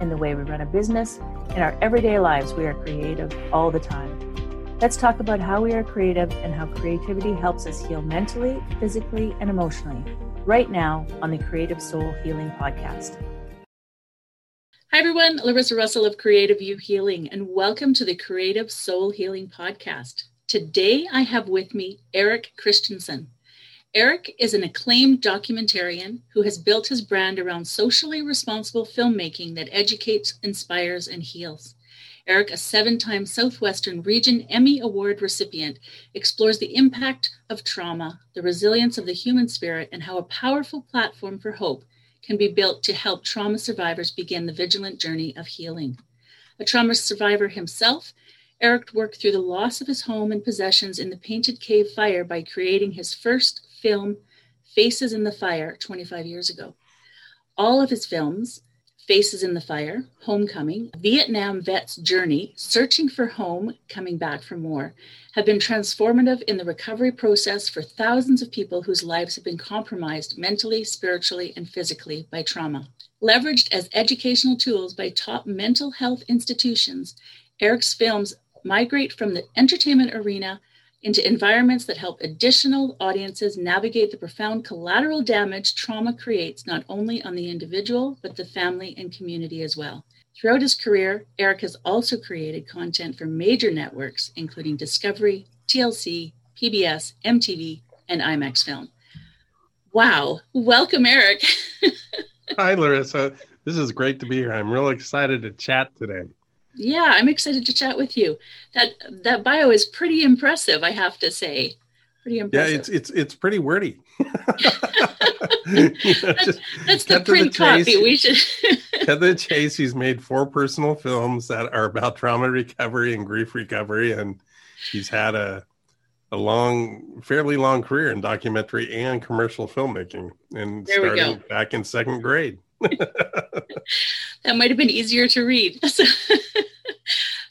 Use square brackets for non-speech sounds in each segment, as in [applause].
in the way we run a business, in our everyday lives, we are creative all the time. Let's talk about how we are creative and how creativity helps us heal mentally, physically, and emotionally right now on the Creative Soul Healing Podcast. Hi, everyone. Larissa Russell of Creative You Healing, and welcome to the Creative Soul Healing Podcast. Today, I have with me Eric Christiansen. Eric is an acclaimed documentarian who has built his brand around socially responsible filmmaking that educates, inspires, and heals. Eric, a seven time Southwestern Region Emmy Award recipient, explores the impact of trauma, the resilience of the human spirit, and how a powerful platform for hope can be built to help trauma survivors begin the vigilant journey of healing. A trauma survivor himself, Eric worked through the loss of his home and possessions in the Painted Cave fire by creating his first film, Faces in the Fire, 25 years ago. All of his films, Faces in the Fire, Homecoming, Vietnam Vet's Journey, Searching for Home, Coming Back from War, have been transformative in the recovery process for thousands of people whose lives have been compromised mentally, spiritually, and physically by trauma. Leveraged as educational tools by top mental health institutions, Eric's films migrate from the entertainment arena into environments that help additional audiences navigate the profound collateral damage trauma creates not only on the individual, but the family and community as well. Throughout his career, Eric has also created content for major networks, including Discovery, TLC, PBS, MTV, and IMAX Film. Wow. Welcome, Eric. [laughs] Hi, Larissa. This is great to be here. I'm real excited to chat today yeah, I'm excited to chat with you. That that bio is pretty impressive, I have to say. Pretty impressive. Yeah, it's it's it's pretty wordy. [laughs] [laughs] you know, that's, that's the print the copy. We should [laughs] cut the chase. He's made four personal films that are about trauma recovery and grief recovery, and he's had a a long, fairly long career in documentary and commercial filmmaking, and there starting back in second grade. that might have been easier to read.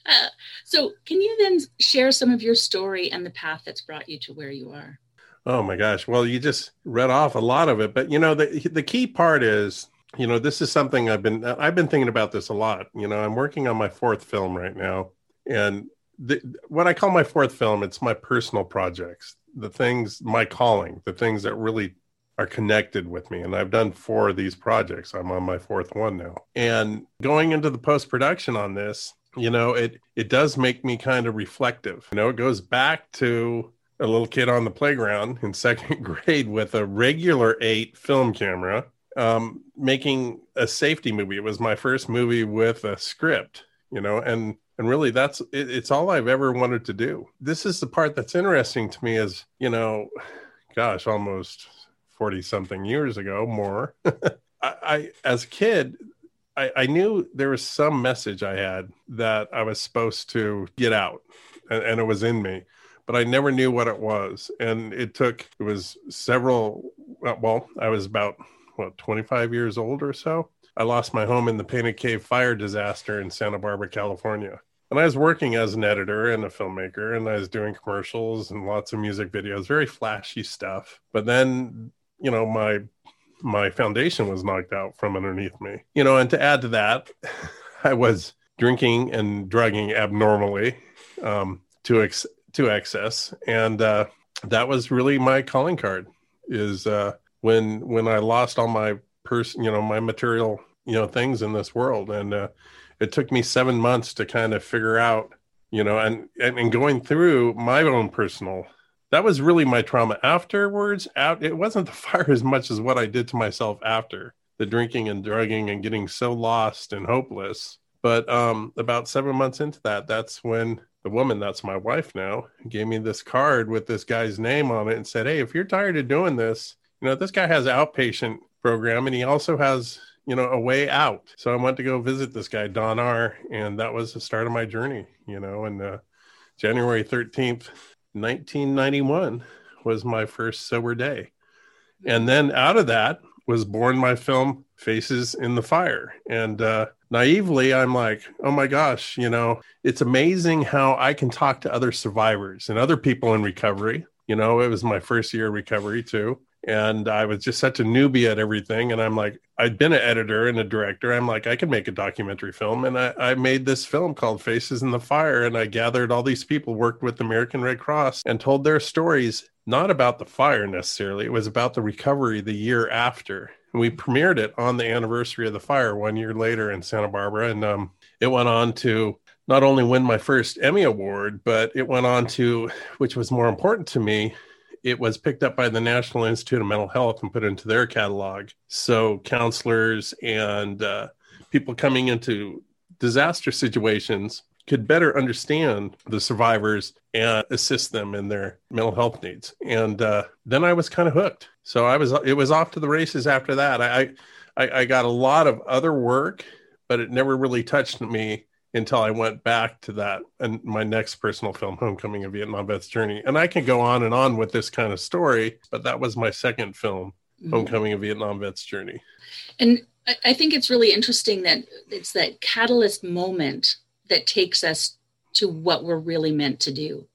[laughs] So, can you then share some of your story and the path that's brought you to where you are? Oh my gosh! Well, you just read off a lot of it, but you know the the key part is you know this is something I've been I've been thinking about this a lot. You know, I'm working on my fourth film right now, and the, what I call my fourth film, it's my personal projects, the things, my calling, the things that really are connected with me. And I've done four of these projects. I'm on my fourth one now. And going into the post production on this, you know, it it does make me kind of reflective. You know, it goes back to a little kid on the playground in [laughs] second grade with a regular eight film camera, um, making a safety movie. It was my first movie with a script, you know, and and really that's it, it's all I've ever wanted to do. This is the part that's interesting to me is, you know, gosh, almost 40 something years ago, more. [laughs] I, I, as a kid, I, I, knew there was some message I had that I was supposed to get out, and, and, it was in me, but I never knew what it was. And it took, it was several, uh, well, I was about, what, 25 years old or so. I lost my home in the Painted Cave fire disaster in Santa Barbara, California. And I was working as an editor and a filmmaker, and I was doing commercials and lots of music videos, very flashy stuff. But then you know my my foundation was knocked out from underneath me. You know and to add to that [laughs] i was drinking and drugging abnormally um, to ex- to excess. And uh, that was really my calling card is uh, when when i lost all my person you know my material you know things in this world. And uh, it took me seven months to kind of figure out you know and, and and going through my own personal that was really my trauma afterwards out it wasn't the [laughs] fire as much as what i did to myself after the drinking and drugging and getting so lost and hopeless but um, about seven months into that that's when the woman that's my wife now gave me this card with this guy's name on it and said hey if you're tired of doing this you know this guy has outpatient program and he also has you know, a way out. So I went to go visit this guy, Don R. And that was the start of my journey, you know, and uh, January 13th, 1991 was my first sober day. And then out of that was born my film Faces in the Fire. And uh, naively, I'm like, oh my gosh, you know, it's amazing how I can talk to other survivors and other people in recovery. You know, it was my first year of recovery too. And I was just such a newbie at everything. And I'm like, I'd been an editor and a director. I'm like, I could make a documentary film. And I, I made this film called Faces in the Fire. And I gathered all these people, worked with American Red Cross, and told their stories, not about the fire necessarily. It was about the recovery the year after. And we premiered it on the anniversary of the fire one year later in Santa Barbara. And um, it went on to not only win my first Emmy Award, but it went on to, which was more important to me, it was picked up by the National Institute of Mental Health and put into their catalog. So counselors and uh, people coming into disaster situations could better understand the survivors and assist them in their mental health needs. And uh, then I was kind of hooked. So I was it was off to the races after that. I, I I got a lot of other work, but it never really touched me until I went back to that and my next personal film, Homecoming: A Vietnam Vet's Journey. And I can go on and on with this kind of story, but that was my second film, mm-hmm. Homecoming: A Vietnam Vet's Journey. And I think it's really interesting that it's that catalyst moment that takes us to what we're really meant to do.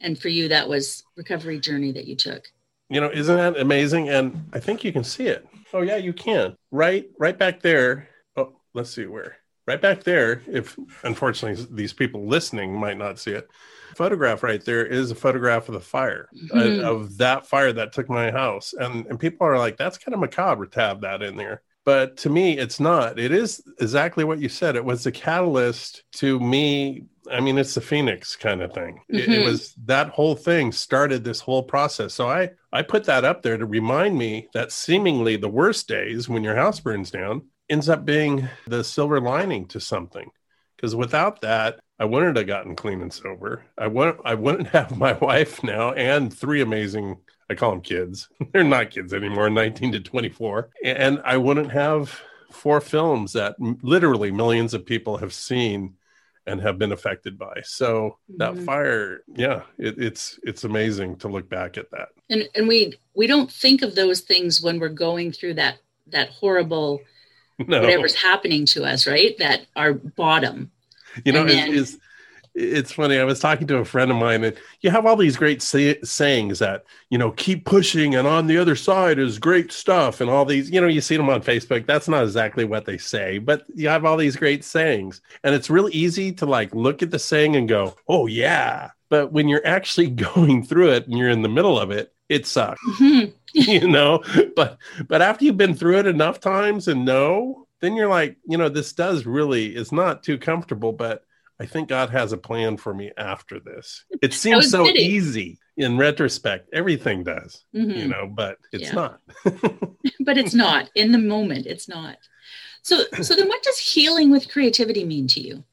And for you, that was recovery journey that you took. You know, isn't that amazing? And I think you can see it. Oh yeah, you can. Right, right back there. Oh, let's see where right back there, if unfortunately these people listening might not see it, photograph right there is a photograph of the fire uh, mm-hmm. uh, of that fire that took my house, and and people are like, that's kind of macabre to have that in there. But to me, it's not. It is exactly what you said. It was the catalyst to me. I mean, it's the Phoenix kind of thing. Mm-hmm. It, it mm-hmm. was that whole thing started this whole process. So I I put that up there to remind me that seemingly the worst days when your house burns down ends up being the silver lining to something. Because without that, I wouldn't have gotten clean and sober. I wouldn't I wouldn't [laughs] have my wife now and three amazing I call them kids. [laughs] They're not kids anymore, 19 to 24. And I wouldn't have four films that literally millions of people have seen and have been affected by. So that mm-hmm. fire, yeah, it, it's it's amazing to look back at that. And and we we don't think of those things when we're going through that that horrible [laughs] no. whatever's happening to us, right? That our bottom. You know, then, it's, it's, it's funny. I was talking to a friend of mine, and you have all these great say- sayings that you know keep pushing, and on the other side is great stuff, and all these. You know, you see them on Facebook. That's not exactly what they say, but you have all these great sayings, and it's really easy to like look at the saying and go, "Oh yeah." But when you're actually [laughs] going through it and you're in the middle of it, it sucks. Mm-hmm. [laughs] you know, but but after you've been through it enough times and know, then you're like, you know, this does really is not too comfortable, but I think God has a plan for me after this. It [laughs] seems so easy in retrospect. Everything does, mm-hmm. you know, but it's yeah. not. [laughs] but it's not in the moment. It's not. So, so then, what does healing with creativity mean to you?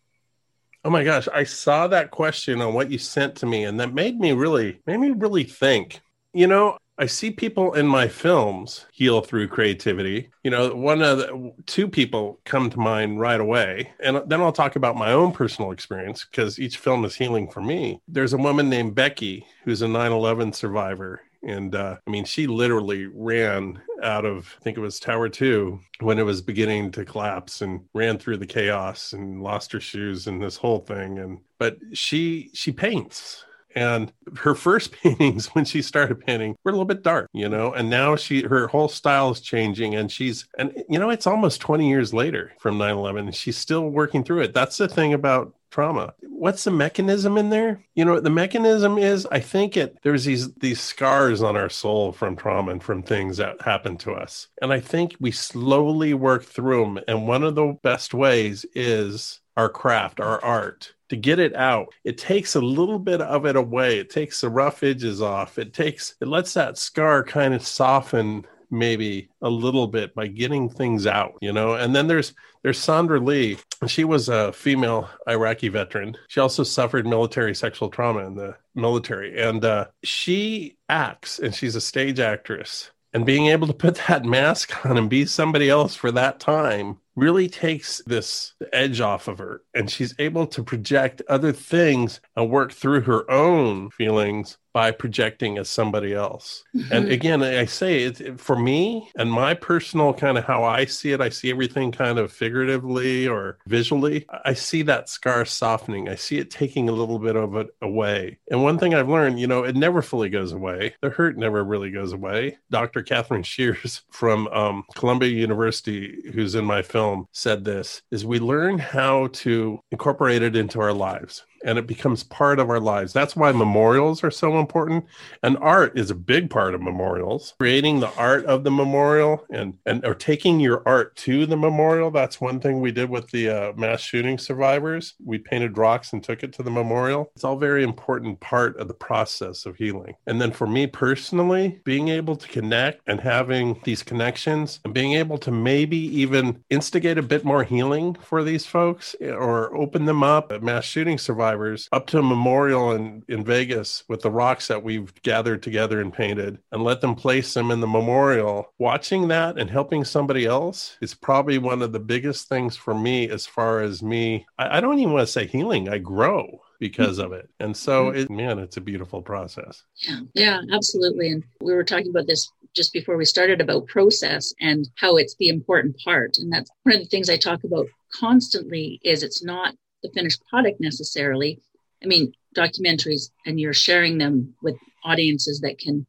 Oh my gosh, I saw that question on what you sent to me, and that made me really made me really think. You know, I see people in my films heal through creativity. You know, one of the two people come to mind right away. And then I'll talk about my own personal experience because each film is healing for me. There's a woman named Becky who's a 9 11 survivor. And uh, I mean, she literally ran out of, I think it was Tower 2 when it was beginning to collapse and ran through the chaos and lost her shoes and this whole thing. And, but she, she paints and her first [laughs] paintings, when she started painting, were a little bit dark, you know. And now she, her whole style is changing, and she's, and you know, it's almost 20 years later from 9 11, and she's still working through it. That's the thing about trauma. What's the mechanism in there? You know, the mechanism is I think it there's these these scars on our soul from trauma and from things that happened to us. And I think we slowly work through them. And one of the best ways is our craft, our art to get it out. It takes a little bit of it away. It takes the rough edges off. It takes, it lets that scar kind of soften maybe a little bit by getting things out, you know. And then there's there's Sandra Lee. She was a female Iraqi veteran. She also suffered military sexual trauma in the military, and uh, she acts and she's a stage actress And being able to put [laughs] that mask on and be somebody else for that time really takes this edge off of her and she's able to project other things and work through her own feelings by projecting as somebody else. Mm-hmm. And again, I say it for me and my personal kind of how I see it, I see everything kind of figuratively or visually. I see that scar softening. I see it taking a little bit of it away. And one thing I've learned, you know, it never fully goes away. The hurt never really goes away. Dr. Katherine [laughs] Shears from um, Columbia University, who's in my film, said this is we learn how to incorporate it into our lives and it becomes part of our lives. That's why memorials are so important. And art is a big part of memorials. Creating the art of the memorial and, and or taking your art to the memorial. That's one thing we did with the uh, mass shooting survivors. We painted rocks and took it to the memorial. It's all very important part of the process of healing. And then for me personally, being able to connect and having these connections and being able to maybe even instigate a bit more healing for these folks or open them up. Mass shooting survivors up to a memorial in, in Vegas with the rocks that we've gathered together and painted and let them place them in the memorial. Watching that and helping somebody else is probably one of the biggest things for me as far as me. I, I don't even want to say healing, I grow because of it. And so mm-hmm. it man, it's a beautiful process. Yeah. Yeah, absolutely. And we were talking about this just before we started about process and how it's the important part. And that's one of the things I talk about constantly is it's not the finished product necessarily. I mean, documentaries and you're sharing them with audiences that can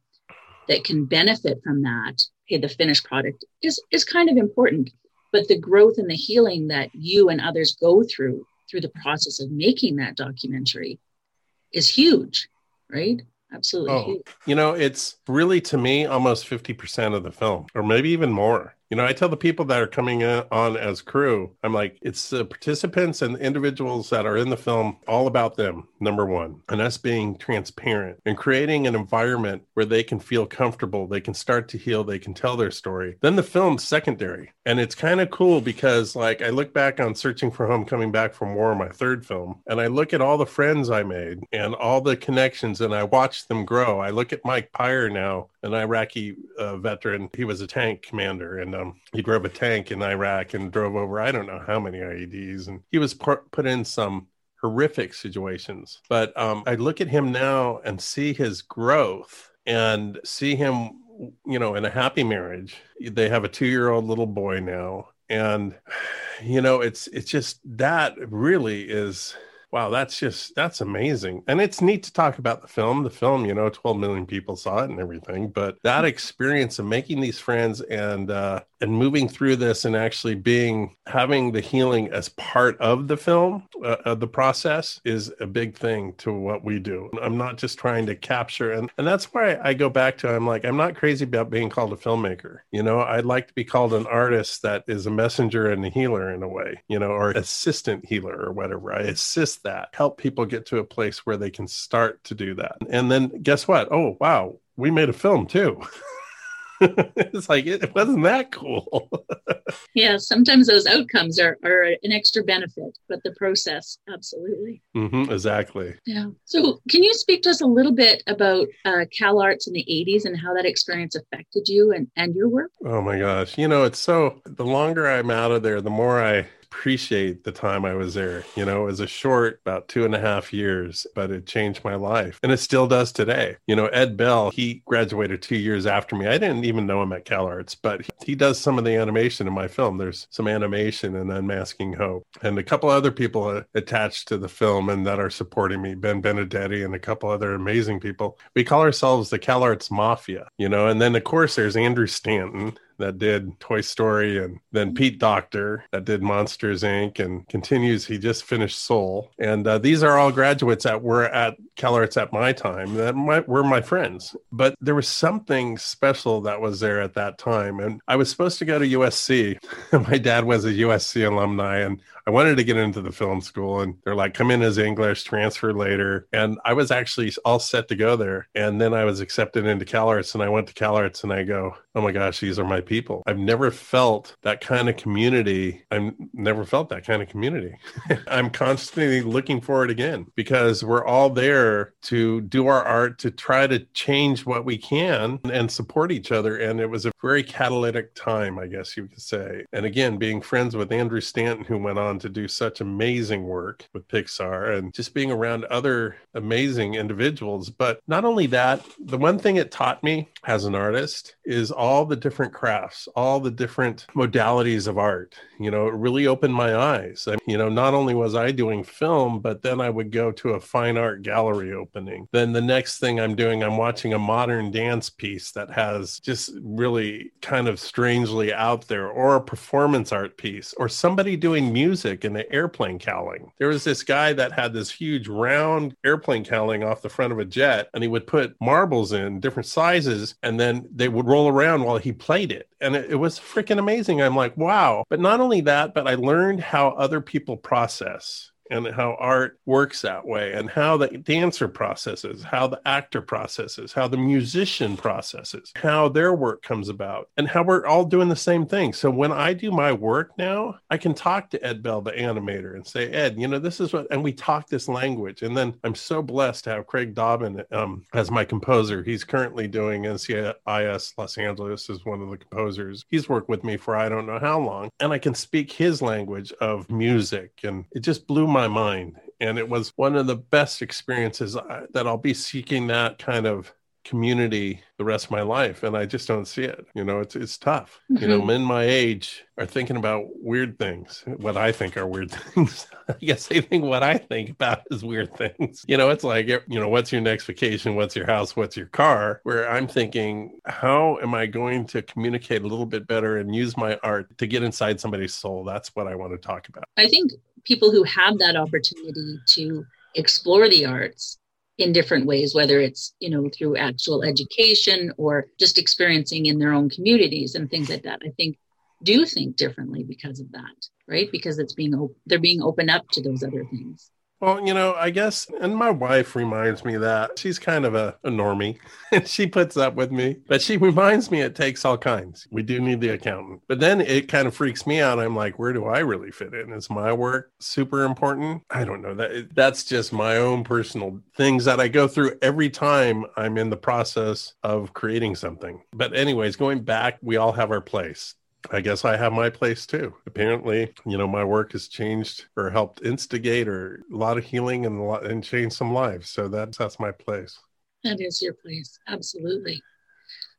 that can benefit from that. Okay, the finished product is is kind of important, but the growth and the healing that you and others go through through the process of making that documentary is huge, right? Absolutely. Oh, you know, it's really to me almost 50% of the film, or maybe even more. You know, I tell the people that are coming on as crew, I'm like, it's the participants and individuals that are in the film, all about them, number one, and us being transparent and creating an environment where they can feel comfortable, they can start to heal, they can tell their story. Then the film's secondary. And it's kind of cool because, like, I look back on Searching for Home, coming back from war, my third film, and I look at all the friends I made and all the connections, and I watch them grow. I look at Mike Pyre now, an Iraqi uh, veteran. He was a tank commander and um, he drove a tank in Iraq and drove over I don't know how many IEDs, and he was put in some horrific situations. But um, I look at him now and see his growth and see him, you know, in a happy marriage. They have a two-year-old little boy now, and [sighs] you know, it's it's just that really is wow that's just that's amazing. And it's neat to talk about the film. The film you know 12 million people saw it and everything but that experience of making these friends and uh and moving through this and actually being having the healing as part of the film uh, of the process is a big thing to what we do. I'm not just trying to capture and and that's why i go back to i'm like i'm not crazy about being called a filmmaker. You know i'd like to be called an artist that is a messenger and a healer in a way you know or assistant healer or whatever. I assist that help people get to a place where they can start to do that. And then guess what? Oh wow we made a film too [laughs] [laughs] it's like it wasn't that cool. [laughs] yeah, sometimes those outcomes are, are an extra benefit, but the process, absolutely. Mm-hmm, exactly. Yeah. So, can you speak to us a little bit about uh, Cal Arts in the 80s and how that experience affected you and, and your work? Oh my gosh. You know, it's so the longer I'm out of there, the more I appreciate the time I was there. You know, it was a short, about two and a half years, but it changed my life. And it still does today. You know, Ed Bell, he graduated two years after me. I didn't even know him at CalArts, but he does some of the animation in my film. There's some animation in Unmasking Hope. And a couple other people uh, attached to the film and that are supporting me, Ben Benedetti and a couple other amazing people. We call ourselves the CalArts Mafia, you know, and then of course there's Andrew Stanton that did Toy Story, and then Pete Docter that did Monsters Inc. and continues. He just finished Soul, and uh, these are all graduates that were at CalArts at my time that were my friends. But there was something special that was there at that time, and I was supposed to go to USC. [laughs] my dad was a USC alumni, and I wanted to get into the film school, and they're like, "Come in as English, transfer later." And I was actually all set to go there, and then I was accepted into CalArts, and I went to CalArts, and I go, oh my gosh, these are my people. I've never felt that kind of community. I've never felt that kind of community. [laughs] I'm constantly looking for it again because we're all there to do our art, to try to change what we can and support each other. And it was a very catalytic time, I guess you could say. And again, being friends with Andrew Stanton, who went on to do such amazing work with Pixar, and just being around other amazing individuals. But not only that, the one thing it taught me as an artist is all the different crafts, all the different modalities of art. You know, it really opened my eyes. I, you know, not only was I doing film, but then I would go to a fine art gallery opening. Then the next thing I'm doing, I'm watching a modern dance piece that has just really kind of strangely out there, or a performance art piece, or somebody doing music in the airplane cowling. There was this guy that had this huge round airplane cowling off the front of a jet, and he would put marbles in different sizes, and then they would roll around while he played it. And it, it was freaking amazing. I'm like, wow. But not only that, but I learned how other people process and how art works that way and how the dancer processes how the actor processes how the musician processes how their work comes about and how we're all doing the same thing. So when i do my work now i can talk to ed bell the animator and say ed you know this is what and we talk this language. And then i'm so blessed to have craig dobbin um, as my composer. He's currently doing ncis los angeles as one of the composers. He's worked with me for i don't know how long. And i can speak his language of music. And it just blew my my mind. And it was one of the best experiences uh, that I'll be seeking that kind of community the rest of my life and i just don't see it. You know it's it's tough. Mm-hmm. you know mm-hmm. men my age are thinking about weird things. What i think are weird [laughs] things. I guess they think what i think about is weird things. You know it's like you know what's your next vacation? What's your house? What's your car? Where i'm thinking how am i going to communicate a little bit better and use my art to get inside somebody's soul? That's what i want to talk about. I think people who have that opportunity to explore the arts in different ways whether it's you know through actual education or just experiencing in their own communities and things like that. I think do think differently because of that right? Because it's being they're being open up to those other things well, you know, I guess, and my wife reminds me that she's kind of a, a normie [laughs] and she puts up with me, but she reminds me it takes all kinds. We do need the accountant. But then it kind of freaks me out. I'm like, where do I really fit in? Is my work super important? I don't know. That that's just my own personal things that I go through every time I'm in the process of creating something. But anyways, going back, we all have our place. I guess I have my place too. Apparently, you know, my work has changed or helped instigate or a lot of healing and a lot and change some lives. So that's that's my place. That is your place. Absolutely.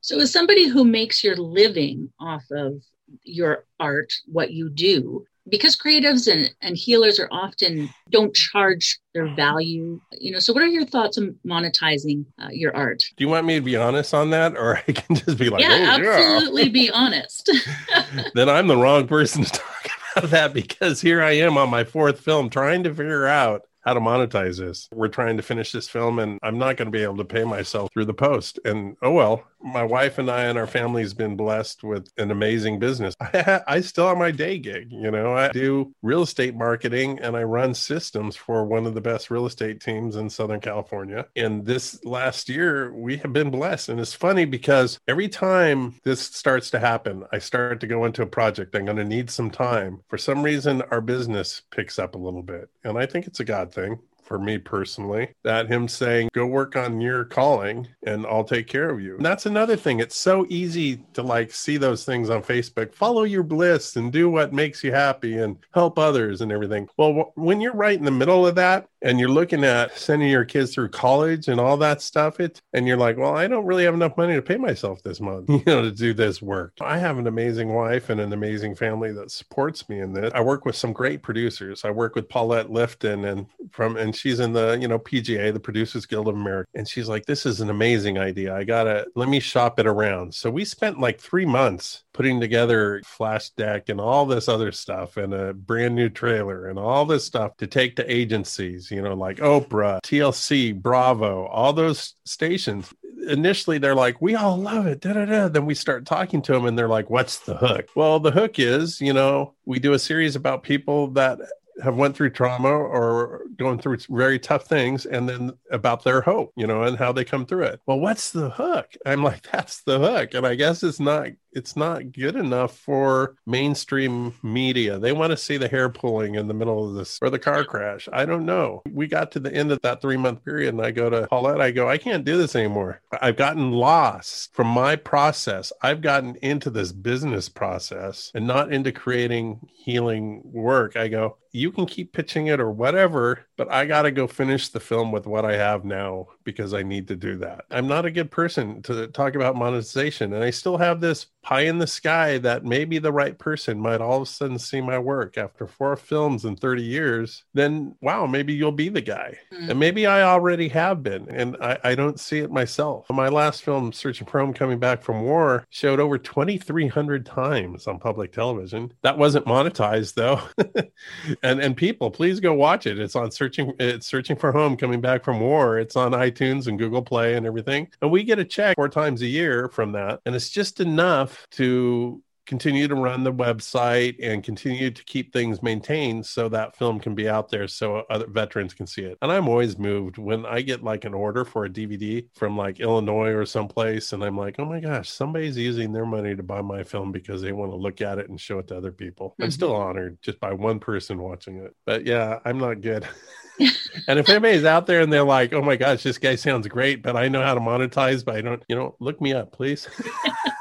So as somebody who makes your living off of your art, what you do, because creatives and, and healers are often don't charge their value you know so what are your thoughts on monetizing uh, your art do you want me to be honest on that or [laughs] i can just be like yeah oh, absolutely yeah. be [laughs] honest [laughs] then i'm the wrong person to talk about that because here i am on my fourth film trying to figure out how to monetize this. We're trying to finish this film and I'm not going to be able to pay myself through the post. And oh well, my wife and I and our family's been blessed with an amazing business. I, [laughs] I still have my day gig. You know, I do real estate marketing and I run systems for one of the best real estate teams in Southern California. And this last year, we have been blessed. And it's funny because every time this starts to happen, I start to go into a project. I'm going to need some time. For some reason, our business picks up a little bit. And I think it's a God thing for me personally that him saying go work on your calling and I'll take care of you. And that's another thing. It's so easy to like see those things on Facebook. Follow your bliss and do what makes you happy and help others and everything. Well, when you're right in the middle of that and you're looking at sending your kids through college and all that stuff it and you're like well i don't really have enough money to pay myself this month [laughs] you know to do this work i have an amazing wife and an amazing family that supports me in this i work with some great producers i work with paulette lifton and from and she's in the you know pga the producers guild of america and she's like this is an amazing idea i gotta let me shop it around so we spent like three months putting together flash deck and all this other stuff and a brand new trailer and all this stuff to take to agencies, you know, like Oprah, TLC, Bravo, all those stations. Initially, they're like, we all love it. Da, da, da. Then we start talking to them and they're like, what's the hook? Well, the hook is, you know, we do a series about people that have went through trauma or going through very tough things and then about their hope you know and how they come through it. Well what's the hook? I'm like [laughs] that's the hook. And i guess it's not it's not good enough for mainstream media. They want to see the hair pulling in the middle of this or the car crash. I don't know. We got to the end of that three month period and I go to Paulette, I go, I can't do this anymore. I've gotten lost from my process. I've gotten into this business process and not into creating healing work. I go, you can keep pitching it or whatever, but I got to go finish the film with what I have now because I need to do that. I'm not a good person to talk about monetization. And I still have this pie in the sky that maybe the right person might all of a sudden see my work after four films in 30 years. Then, wow, maybe you'll be the guy. Mm. And maybe I already have been. And I, I don't see it myself. My last film, Searching for Home Coming Back from War, showed over 2,300 times on public television. That wasn't monetized though. [laughs] and and people please go watch it it's on searching it's searching for home coming back from war it's on itunes and google play and everything and we get a check four times a year from that and it's just enough to continue to run the website and continue to keep things maintained so that film can be out there so other veterans can see it. And I'm always moved when I get like an order for a DVD from like Illinois or someplace and I'm like, "Oh my gosh, somebody's using their money to buy my film because they want to look at it and show it to other people." Mm-hmm. I'm still honored just by one person watching it. But yeah, I'm not good. [laughs] [laughs] and if anybody's out there and they're like, "Oh my gosh, this guy sounds great, but I know how to monetize, but I don't," you know, look me up, please. [laughs]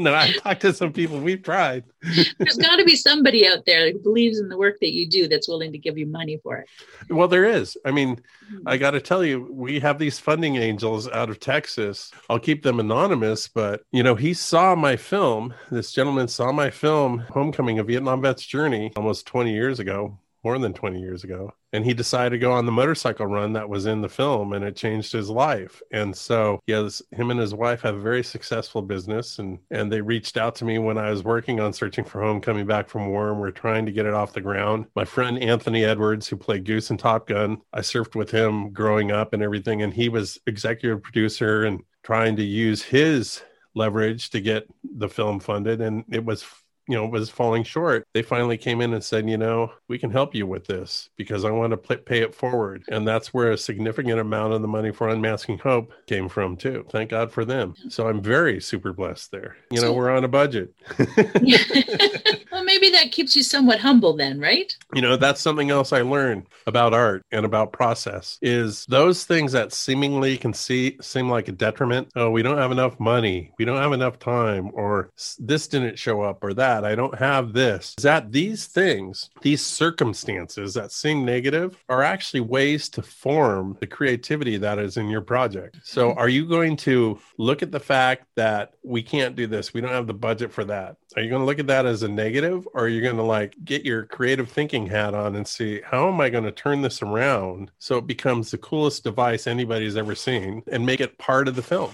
[laughs] no, I've talked to some people. We've tried. There's [laughs] got to be somebody out there who believes in the work that you do that's willing to give you money for it. Well, there is. I mean, mm-hmm. I got to tell you, we have these funding angels out of Texas. I'll keep them anonymous, but you know, he saw my film. This gentleman saw my film, Homecoming: A Vietnam Vet's Journey, almost 20 years ago more than 20 years ago and he decided to go on the motorcycle run that was in the film and it changed his life. And so he has him and his wife have a very successful business and and they reached out to me when i was working on searching for home coming back from war and we're trying to get it off the ground. My friend anthony edwards who played goose in top gun i surfed with him growing up and everything and he was executive producer and trying to use his leverage to get the film funded and it was you know was falling short they finally came in and said you know we can help you with this because i want to pay it forward. And that's where a significant amount of the money for unmasking hope came from too. Thank god for them. So i'm very super blessed there. You know we're on a budget. [laughs] Well maybe that keeps you somewhat humble then right? You know that's something else i learned about art and about process is those things that seemingly can see seem like a detriment. Oh we don't have enough money. We don't have enough time or this didn't show up or that that. I don't have this. Is that these things, these circumstances that seem negative are actually ways to form the creativity that is in your project. So, mm-hmm. are you going to look at the fact that we can't do this? We don't have the budget for that. Are you going to look at that as a negative or are you going to like get your creative thinking hat on and see how am I going to turn this around so it becomes the coolest device anybody's ever seen and make it part of the film?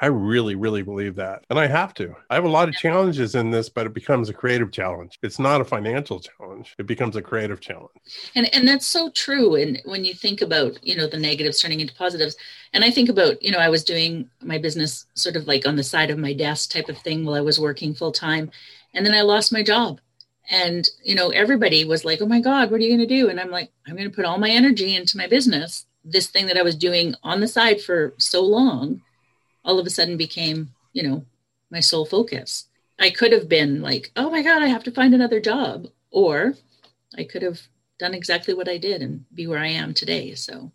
I really, really believe that. And I have to. I have a lot of challenges in this, but it becomes a creative challenge. It's not a financial challenge. It becomes a creative challenge. And and that's so true. And when you think about, you know, the negatives turning into positives, and I think about, you know, I was doing my business sort of like on the side of my desk type of thing while I was working full time. And then I lost my job. And, you know, everybody was like, oh my God, what are you going to do? And I'm like, I'm going to put all my energy into my business, this thing that I was doing on the side for so long all of a sudden became, you know, my sole focus. I could have been like, oh my God, I have to find another job. Or I could have done exactly what I did and be where I am today. So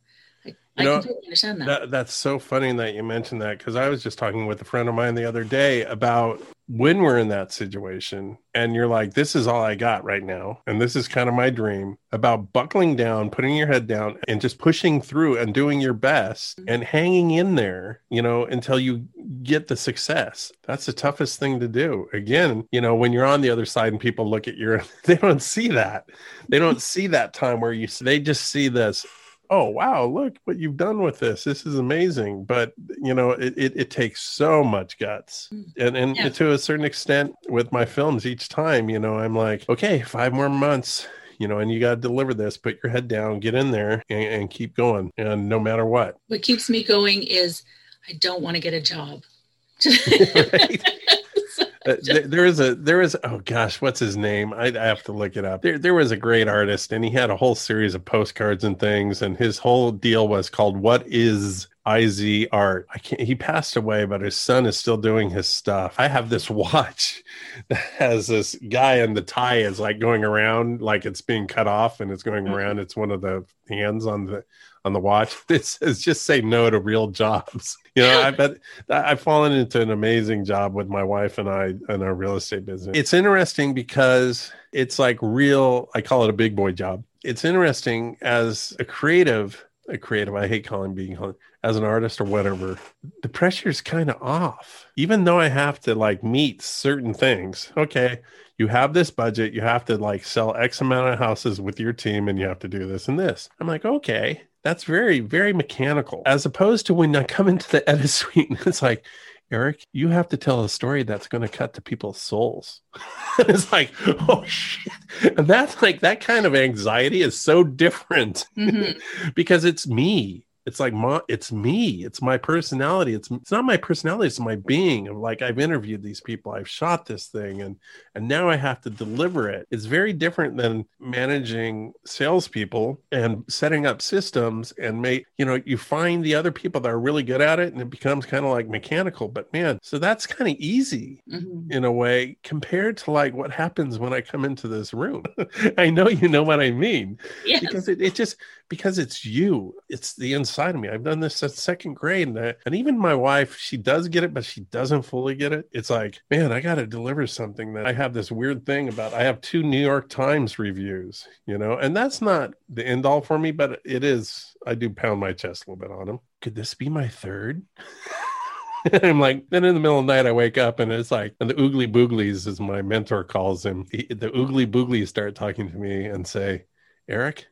I, I know, completely understand that. that. That's so funny that you mentioned that because I was just talking with a friend of mine the other day about when we're in that situation and you're like, this is all I got right now, and this is kind of my dream about buckling down, putting your head down, and just pushing through and doing your best mm-hmm. and hanging in there, you know, until you get the success. That's the toughest thing to do. Again, you know, when you're on the other side and people look at you, [laughs] they don't see that. They don't see that time where you, they just see this oh wow look what you've done with this this is amazing but you know it, it, it takes so much guts mm. and and yeah. to a certain extent with my films each time you know i'm like okay five more months you know, and you got to deliver this, put your head down, get in there and, and, keep going. And no matter what. What keeps me going is I don't want to get a job. [laughs] [laughs] uh, there, there is a there is oh gosh, what's his name? I, I have to look it up. There there was a great artist, and he had a whole series of postcards and things, and his whole deal was called "What Is IZ art. I can't, he passed away, but his son is still doing his stuff. I have this [laughs] watch that has this guy and the tie is like going around like it's being cut off and it's going mm-hmm. around. It's one of the hands on the on the watch. [laughs] It says just say no to real jobs. [laughs] You know, I [laughs] bet I've fallen into an amazing job with my wife and I in our real estate business. It's interesting because it's like real, I call it a big boy job. It's interesting as a creative a creative. I hate calling being as an artist or whatever. The pressure is kind of off, even though I have to like meet certain things. Okay, you have this budget, you have to like sell X amount of houses with your team, and you have to do this and this. I'm like, okay, that's very, very mechanical. As opposed to when I come into the edit [laughs] suite and it's like, Eric, you have to tell a story that's going to cut to people's souls. [laughs] it's like, oh shit. And that's like that kind of anxiety is so different mm-hmm. [laughs] because it's me it's like my, it's me it's my personality it's it's not my personality it's my being of like i've interviewed these people i've shot this thing and and now i have to deliver it it's very different than managing salespeople and setting up systems and make you know you find the other people that are really good at it and it becomes kind of like mechanical but man so that's kind of easy mm-hmm. in a way compared to like what happens when i come into this room [laughs] i know you know what i mean yes. because it, it just because it's you it's the inside inside of me. I've done this since second grade, and, I, and even my wife, she does get it, but she doesn't fully get it. It's like, man, I got to deliver something that I have this weird thing about. I have two New York Times reviews, you know, and that's not the end all for me, but it is. I do pound my chest a little bit on them. Could this be my third? [laughs] I'm like, then in the middle of the night, I wake up and it's like, and the oogly booglies, as my mentor calls him, the, oogly booglies start talking to me and say, Eric,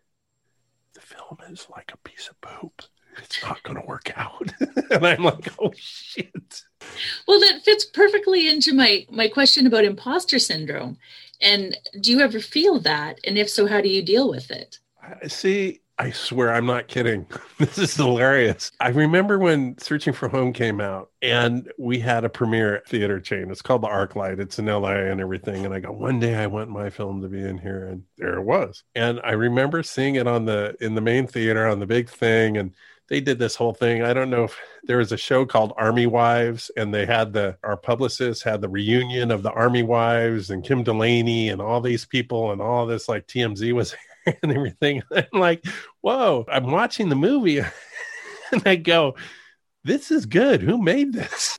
film is like a piece of poop. It's [laughs] not going to work out. [laughs] and I'm like, oh shit. Well, that fits perfectly into my my question about imposter syndrome. And do you ever feel that? And if so, how do you deal with it? I see. I swear I'm not kidding. [laughs] This is hilarious. I remember when Searching for Home came out and we had a premiere theater chain. It's called the Arclight. It's in LA and everything. And I go, one day I want my film to be in here. And there it was. And I remember seeing it on the in the main theater on the big thing. And they did this whole thing. I don't know if there was a show called Army Wives, and they had the our publicist had the reunion of the Army Wives and Kim Delaney and all these people and all this like TMZ was [laughs] and everything. [laughs] Like, whoa! I'm watching the movie, [laughs] and I go, this is good. Who made this?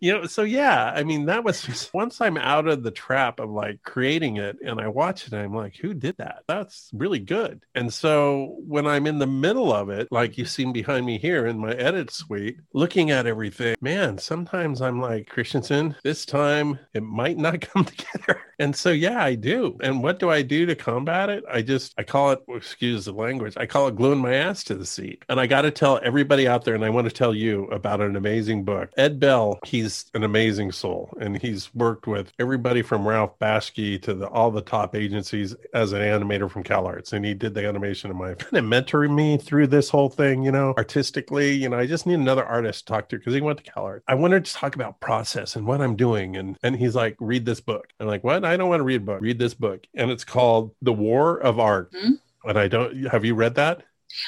You know, so yeah, I mean, that was just [laughs] once I'm out of the trap of like creating it and I watch it, I'm like, who did that? That's really good. And so when I'm in the middle of it, like you've seen behind me here in my edit suite, looking at everything, man, sometimes I'm like, Christiansen, this time it might not [laughs] come together. And so, yeah, I do. And what do I do to combat it? I just, I call it, oh, excuse the language, I call it gluing my ass to the seat. And I got to tell everybody out there, and I want to tell you about an amazing book. Ed Bell, he's an amazing soul, and he's worked with everybody from Ralph Bakshi to the, all the top agencies as an animator from CalArts. And he did the animation of my kind of mentoring me through this whole thing, you know, artistically. You know, I just need another artist to talk to because he went to CalArts. I wanted to talk about process and what I'm doing. And, and he's like, read this book. I'm like, what? I don't want to read a book. Read this book. And it's called The War of Art. Mm-hmm. And I don't, have you read that?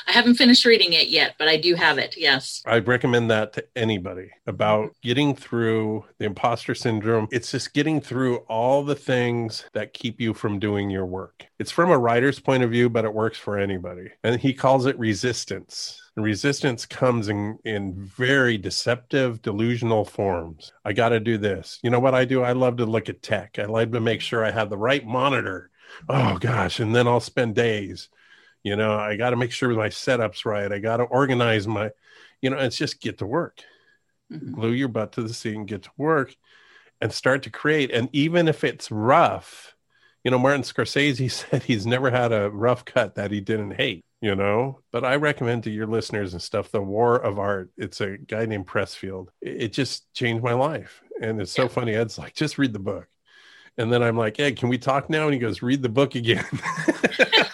I haven't finished reading it yet, but I do have it. Yes. I recommend that to anybody about mm-hmm. getting through the imposter syndrome. It's just getting through all the things that keep you from doing your work. It's from a writer's point of view, but it works for anybody. And he calls it resistance. And resistance comes in, in very deceptive, delusional forms. I got to do this. You know what I do? I love to look at tech. I like to make sure I have the right monitor. Oh gosh. And then I'll spend days. You know, I got to make sure my setup's right. I got to organize my, you know, it's just get to work. Mm-hmm. Glue your butt to the seat and get to work and start to create. And even if it's rough, you know, Martin Scorsese [laughs] said he's never had a rough cut that he didn't hate you know but i recommend to your listeners and stuff the war of art it's a guy named pressfield it, just changed my life and it's so yeah. funny ed's like just read the book and then i'm like hey can we talk now and he goes read the book again [laughs]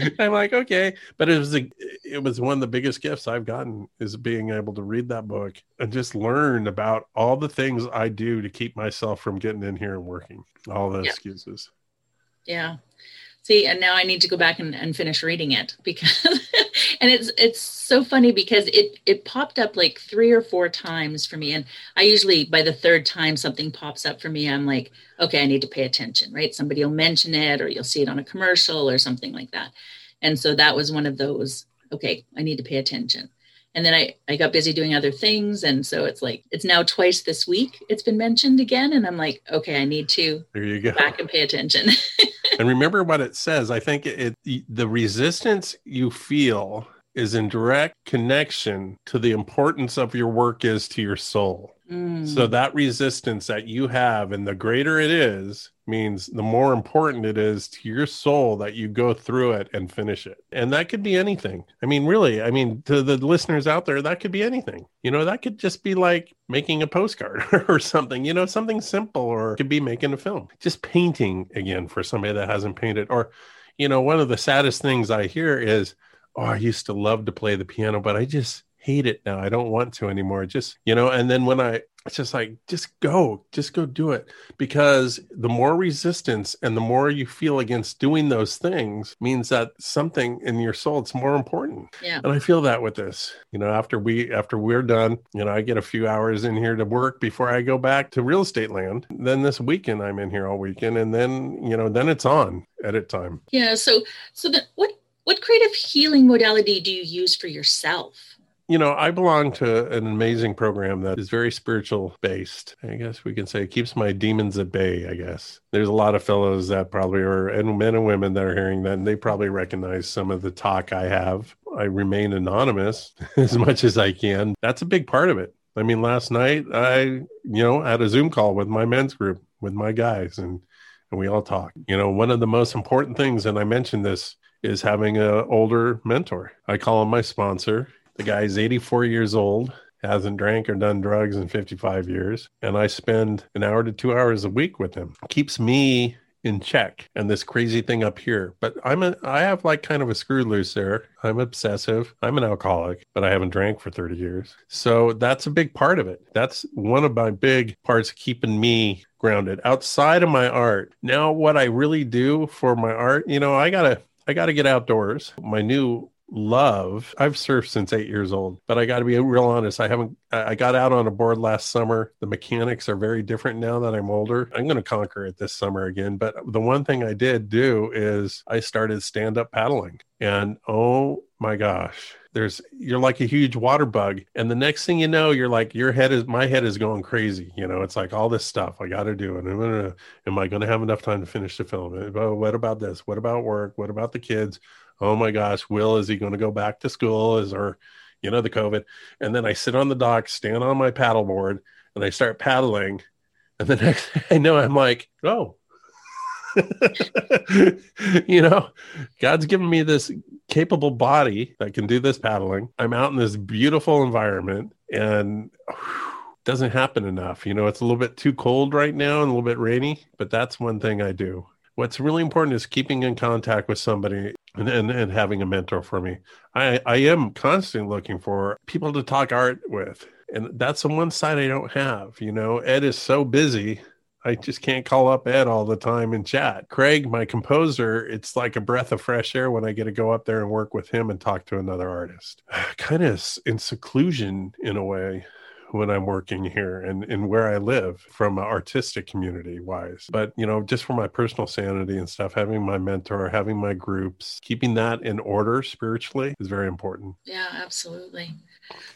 [laughs] I'm like, okay, but it was a, it was one of the biggest gifts I've gotten is being able to read that book and just learn about all the things I do to keep myself from getting in here and working. All the Yeah. excuses. Yeah. See, and now I need to go back and, and finish reading it because [laughs] and it's it's so funny because it it popped up like three or four times for me. And I usually by the third time something pops up for me, I'm like, okay, I need to pay attention, right? Somebody will mention it or you'll see it on a commercial or something like that. And so that was one of those, okay, I need to pay attention. And then I, I got busy doing other things. And so it's like, it's now twice this week it's been mentioned again. And I'm like, okay, I need to There you go. go back and pay attention. [laughs] and remember what it says. I think it, it the resistance you feel is in direct connection to the importance of your work is to your soul. Mm. So that resistance that you have, and the greater it is, means the more important it is to your soul that you go through it and finish it. And that could be anything. I mean, really, I mean, to the listeners out there, that could be anything. You know, that could just be like making a postcard [laughs] or something, you know, something simple, or could be making a film, just painting again for somebody that hasn't painted. Or, you know, one of the saddest things I hear is, oh, I used to love to play the piano, but I just hate it now. I don't want to anymore. Just, you know, and then when I, it's just like, just go, just go do it. Because the more resistance and the more you feel against doing those things means that something in your soul, it's more important. yeah. And I feel that with this, you know, after we, after we're done, you know, I get a few hours in here to work before I go back to real estate land. Then this weekend, I'm in here all weekend. And then, you know, then it's on edit time. Yeah. So, so then what, what creative healing modality do you use for yourself? You know, I belong to an amazing program that is very spiritual based. I guess we can say it keeps my demons at bay, I guess. There's a lot of fellows that probably are, and men and women that are hearing that, and they probably recognize some of the talk I have. I remain anonymous [laughs] as much as I can. That's a big part of it. I mean, last night I, you know, had a Zoom call with my men's group, with my guys, and and we all talk. You know, one of the most important things, and I mentioned this, is having an older mentor. I call him my sponsor. The guy's 84 years old, hasn't drank or done drugs in 55 years, and I spend an hour to two hours a week with him. Keeps me in check and this crazy thing up here. But I'm a I have like kind of a screw loose there. I'm obsessive. I'm an alcoholic, but I haven't drank for 30 years. So that's a big part of it. That's one of my big parts keeping me grounded outside of my art. Now what I really do for my art, you know, I got to I got to get outdoors. My new love i've surfed since eight years old but i got to be real honest i haven't i got out on a board last summer. The mechanics are very different now that i'm older. I'm going to conquer it this summer again but the one thing i did do is i started stand up paddling and oh my gosh there's you're like a huge water bug and the next thing you know you're like your head is my head is going crazy you know it's like all this stuff i got to do and gonna, am i going to have enough time to finish the film? What about this? What about work? What about the kids oh my gosh will is he going to go back to school? Is or you know the covid? And then i sit on the dock stand on my paddleboard and i start paddling. And the [laughs] next i know i'm like oh. [laughs] You know god's given me this capable body that can do this paddling. I'm out in this beautiful environment and whew, [sighs] doesn't happen enough. You know it's a little bit too cold right now and a little bit rainy but that's one thing i do. What's really important is keeping in contact with somebody and, and, and having a mentor for me. I, I am constantly looking for people to talk art with. And that's the one side I don't have. You know, Ed is so busy. I just can't call up Ed all the time and chat. Craig, my composer, it's like a breath of fresh air when I get to go up there and work with him and talk to another artist. [sighs] kind of in seclusion in a way when I'm working here and, and where I live from an artistic community wise. But, you know, just for my personal sanity and stuff, having my mentor, having my groups, keeping that in order spiritually is very important. Yeah, absolutely.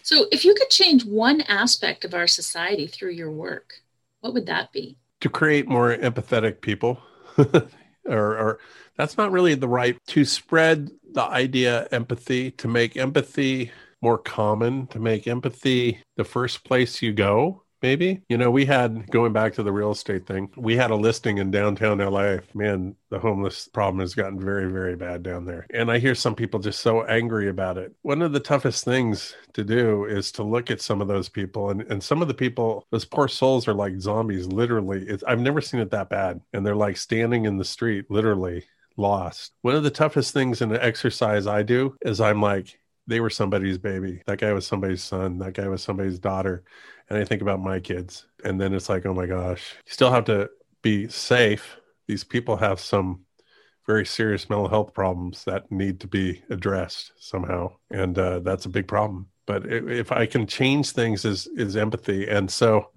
So, if you could change one aspect of our society through your work, what would that be? To create more empathetic people, [laughs] or, or that's not really the right, to spread the idea empathy, to make empathy more common to make empathy the first place you go maybe? You know we had going back to the real estate thing we had a listing in downtown la man the homeless problem has gotten very very bad down there. And i hear some people just so angry about it. One of the toughest things to do is to look at some of those people. And, and some of the people those poor souls are like zombies literally. It's, i've never seen it that bad. And they're like standing in the street literally lost. One of the toughest things in the exercise I do is I'm like, they were somebody's baby. That guy was somebody's son. That guy was somebody's daughter. And I think about my kids. And then it's like, oh my gosh, you still have to be safe. These people have some very serious mental health problems that need to be addressed somehow. And uh, that's a big problem. But if I can change things is is empathy. And so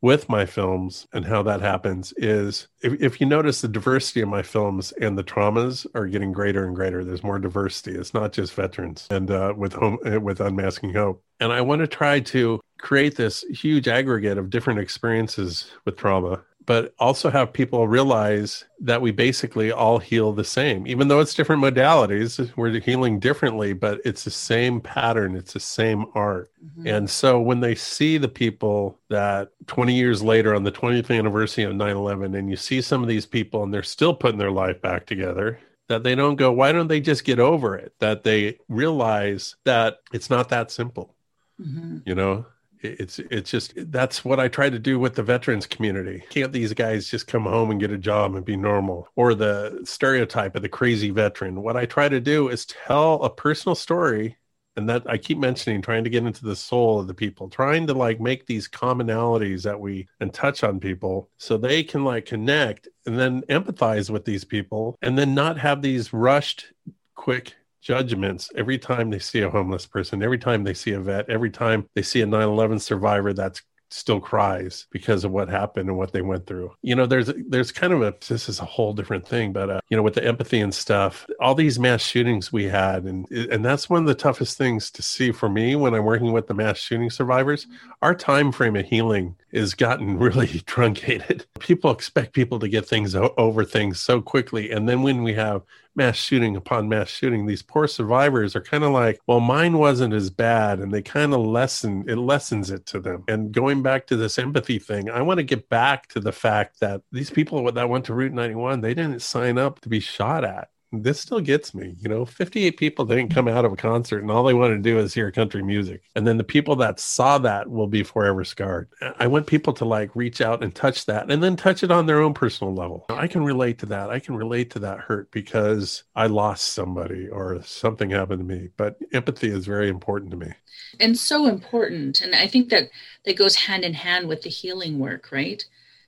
with my films and how that happens is if, if you notice the diversity of my films and the traumas are getting greater and greater there's more diversity. It's not just veterans and uh, with home uh, with unmasking hope. And i want to try to create this huge aggregate of different experiences with trauma but also have people realize that we basically all heal the same. Even though it's different modalities, we're healing differently, but it's the same pattern, it's the same art. Mm-hmm. And so when they see the people that 20 years later on the 20th anniversary of 9 11, and you see some of these people and they're still putting their life back together, that they don't go, why don't they just get over it? That they realize that it's not that simple. Mm-hmm. You know, it's it's just that's what I try to do with the veterans community. Can't these guys just come home and get a job and be normal? Or the stereotype of the crazy veteran. What I try to do is tell a personal story and that I keep mentioning trying to get into the soul of the people, trying to like make these commonalities that we and touch on people so they can like connect and then empathize with these people and then not have these rushed quick judgments every time they see a homeless person, every time they see a vet, every time they see a 9 11 survivor that's still cries because of what happened and what they went through. You know, there's there's kind of a this is a whole different thing, but uh, you know, with the empathy and stuff, all these mass shootings we had, and and that's one of the toughest things to see for me when I'm working with the mass shooting survivors. Our time frame of healing is gotten [laughs] really truncated. People expect people to get things over things so quickly, and then when we have mass shooting upon mass shooting these poor survivors are kind of like well mine wasn't as bad and they kind of lessen it lessens it to them. And going back to this empathy thing i want to get back to the fact that these people that went to route 91 they didn't sign up to be shot at this still gets me. You know, 58 people didn't come out of a concert and all they want to do is hear country music. And then the people that saw that will be forever scarred. I want people to like reach out and touch that and then touch it on their own personal level. I can relate to that. I can relate to that hurt because I lost somebody or something happened to me. But empathy is very important to me. And so important. And I think that that goes hand in hand with the healing work, right?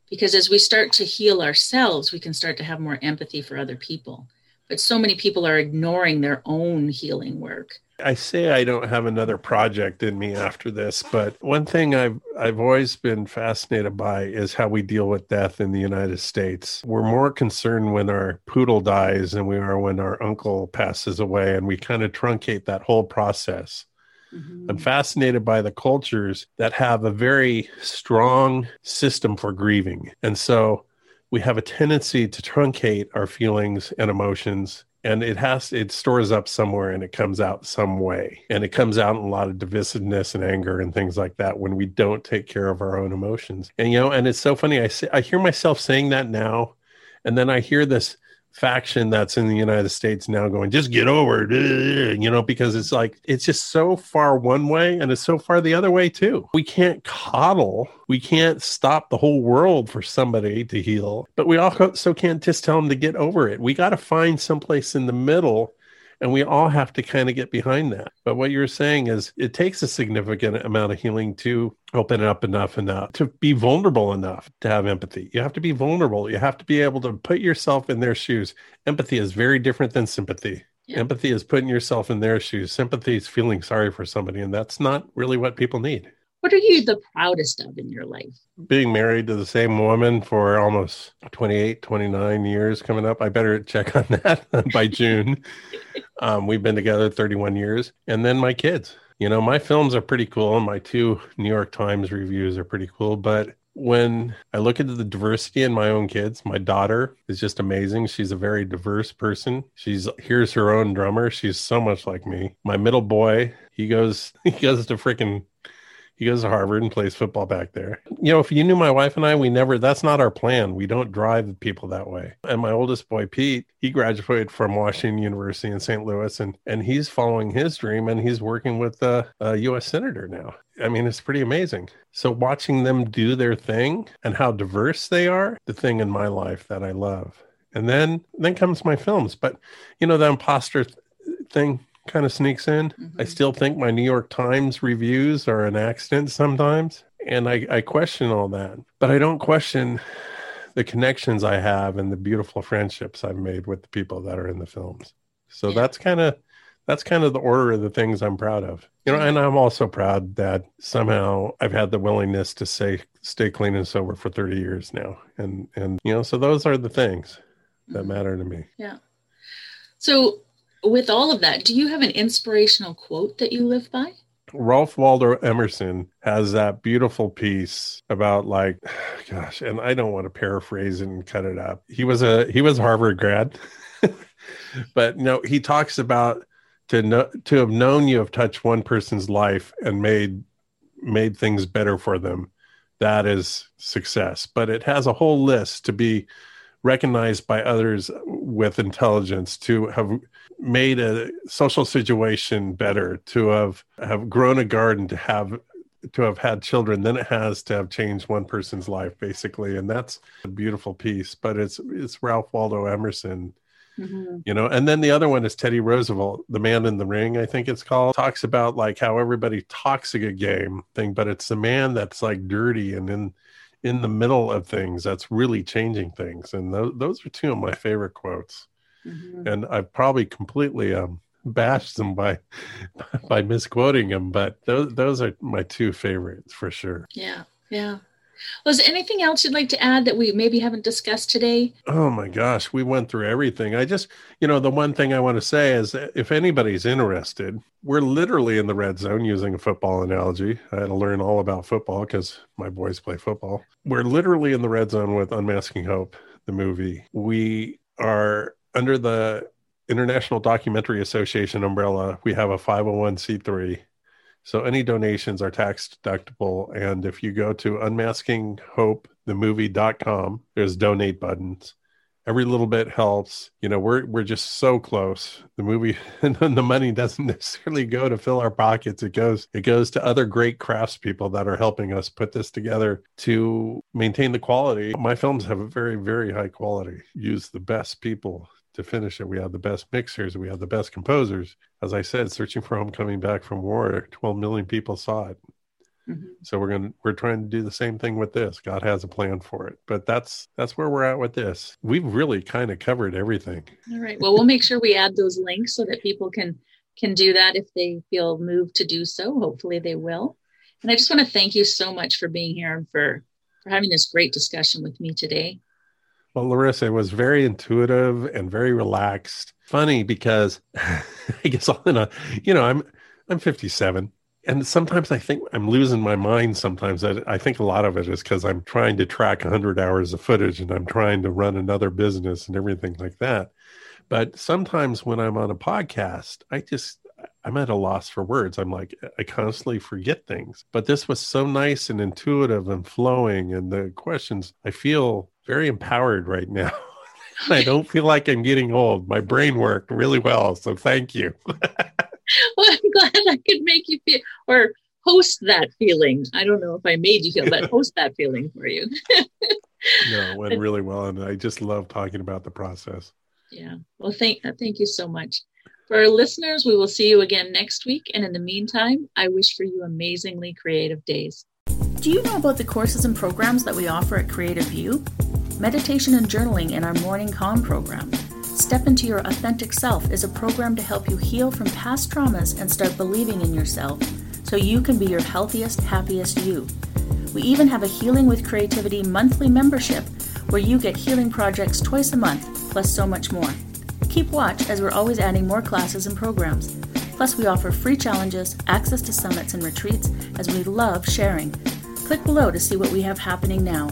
Because as we start to heal ourselves, we can start to have more empathy for other people but so many people are ignoring their own healing work. I say I don't have another project in me after this, but one thing I've I've always been fascinated by is how we deal with death in the United States. We're more concerned when our poodle dies than we are when our uncle passes away, and we kind of truncate that whole process. Mm-hmm. I'm fascinated by the cultures that have a very strong system for grieving. And so we have a tendency to truncate our feelings and emotions and it has it stores up somewhere and it comes out some way. And it comes out in a lot of divisiveness and anger and things like that when we don't take care of our own emotions. And you know and it's so funny i say, i hear myself saying that now and then i hear this faction that's in the United States now going, just get over it, [laughs] you know, because it's like, it's just so far one way and it's so far the other way too. We can't coddle, we can't stop the whole world for somebody to heal, but we also can't just tell them to get over it. We got to find someplace in the middle and we all have to kind of get behind that. But what you're saying is it takes a significant amount of healing to open up enough enough to be vulnerable enough to have empathy. You have to be vulnerable. You have to be able to put yourself in their shoes. Empathy is very different than sympathy. Yeah. Empathy is putting yourself in their shoes. Sympathy is feeling sorry for somebody. And that's not really what people need. What are you the proudest of in your life? Being married to the same woman for almost 28, 29 years coming up. I better check on [laughs] that by June. [laughs] um, we've been together 31 years. And then my kids. You know, my films are pretty cool. And my two New York Times reviews are pretty cool. But when I look at the diversity in my own kids, my daughter is just amazing. She's a very diverse person. She's hears her own drummer. She's so much like me. My middle boy, he goes [laughs] he goes to freaking he goes to Harvard and plays football back there. You know, if you knew my wife and I, we never, that's not our plan. We don't drive people that way. And my oldest boy, Pete, he graduated from Washington University in St. Louis and, and he's following his dream and he's working with a, a U.S. Senator now. I mean, it's pretty amazing. So watching them do their thing and how diverse they are, the thing in my life that I love and then then comes my films. But you know, the imposter th- thing kind of sneaks in. Mm-hmm. I still think my New York Times reviews are an accident sometimes, and I, I question all that. But I don't question the connections I have and the beautiful friendships I've made with the people that are in the films. So yeah. that's kind of that's kind of the order of the things I'm proud of. You know, and I'm also proud that somehow I've had the willingness to say stay clean and sober for 30 years now. And and you know, so those are the things that mm-hmm. matter to me. Yeah. So with all of that, do you have an inspirational quote that you live by? Ralph Waldo Emerson has that beautiful piece about like [sighs] gosh, and I don't want to paraphrase and cut it up. He was a he was Harvard grad. [laughs] but no, he talks about to know to have known you have touched one person's life and made made things better for them. That is success. But it has a whole list to be recognized by others with intelligence to have made a social situation better to have have grown a garden to have to have had children than it has to have changed one person's life basically. And that's a beautiful piece but it's it's ralph waldo emerson mm-hmm. you know? And then the other one is teddy roosevelt the man in the ring i think it's called. Talks about like how everybody talks a good game thing but it's the man that's like dirty and in in the middle of things that's really changing things. And those, those are two of my favorite quotes mm-hmm. and i've probably completely um, bashed them by [laughs] by misquoting them but those those are my two favorites for sure yeah yeah was there anything else you'd like to add that we maybe haven't discussed today? Oh my gosh, we went through everything. I just, you know, the one thing I want to say is if anybody's interested, we're literally in the red zone using a football analogy. I had to learn all about football because my boys play football. We're literally in the red zone with Unmasking Hope, the movie. We are under the International Documentary Association umbrella. We have a 501c3 so any donations are tax deductible. And if you go to unmaskinghopethemovie.com, there's donate buttons. Every little bit helps. You know, we're we're just so close. The movie [laughs] and the money doesn't [laughs] necessarily go to fill our pockets. It goes it goes to other great craftspeople that are helping us put this together to maintain the quality. My films have a very, very high quality. Use the best people to finish it. We have the best mixers, we have the best composers. As I said, searching for home coming back from war, 12 million people saw it. Mm-hmm. So we're going to we're trying to do the same thing with this. God has a plan for it. But that's that's where we're at with this. We've really kind of covered everything. All right. Well, we'll make sure we add those links so that people can can do that if they feel moved to do so. Hopefully they will. And I just want to thank you so much for being here and for for having this great discussion with me today. Well, Larissa, it was very intuitive and very relaxed. Funny because [laughs] I guess all in a, you know, I'm I'm 57 and sometimes I think I'm losing my mind. Sometimes I, I think a lot of it is because I'm trying to track 100 hours of footage and I'm trying to run another business and everything like that. But sometimes when I'm on a podcast, I just I'm at a loss for words. I'm like I constantly forget things. But this was so nice and intuitive and flowing, and the questions I feel very empowered right now. [laughs] I don't feel like I'm getting old. My brain worked really well. So thank you. [laughs] well, I'm glad I could make you feel or host that feeling. I don't know if I made you feel, but [laughs] host that feeling for you. no, it went really well. And I just love talking about the process. Yeah. Well, thank, uh, thank you so much. For our listeners, we will see you again next week. And in the meantime, I wish for you amazingly creative days. Do you know about the courses and programs that we offer at Creative View? Meditation and journaling in our Morning Calm program. Step into Your Authentic Self is a program to help you heal from past traumas and start believing in yourself so you can be your healthiest, happiest you. We even have a Healing with Creativity monthly membership where you get healing projects twice a month, plus so much more. Keep watch as we're always adding more classes and programs. Plus, we offer free challenges, access to summits and retreats, as we love sharing. Click below to see what we have happening now.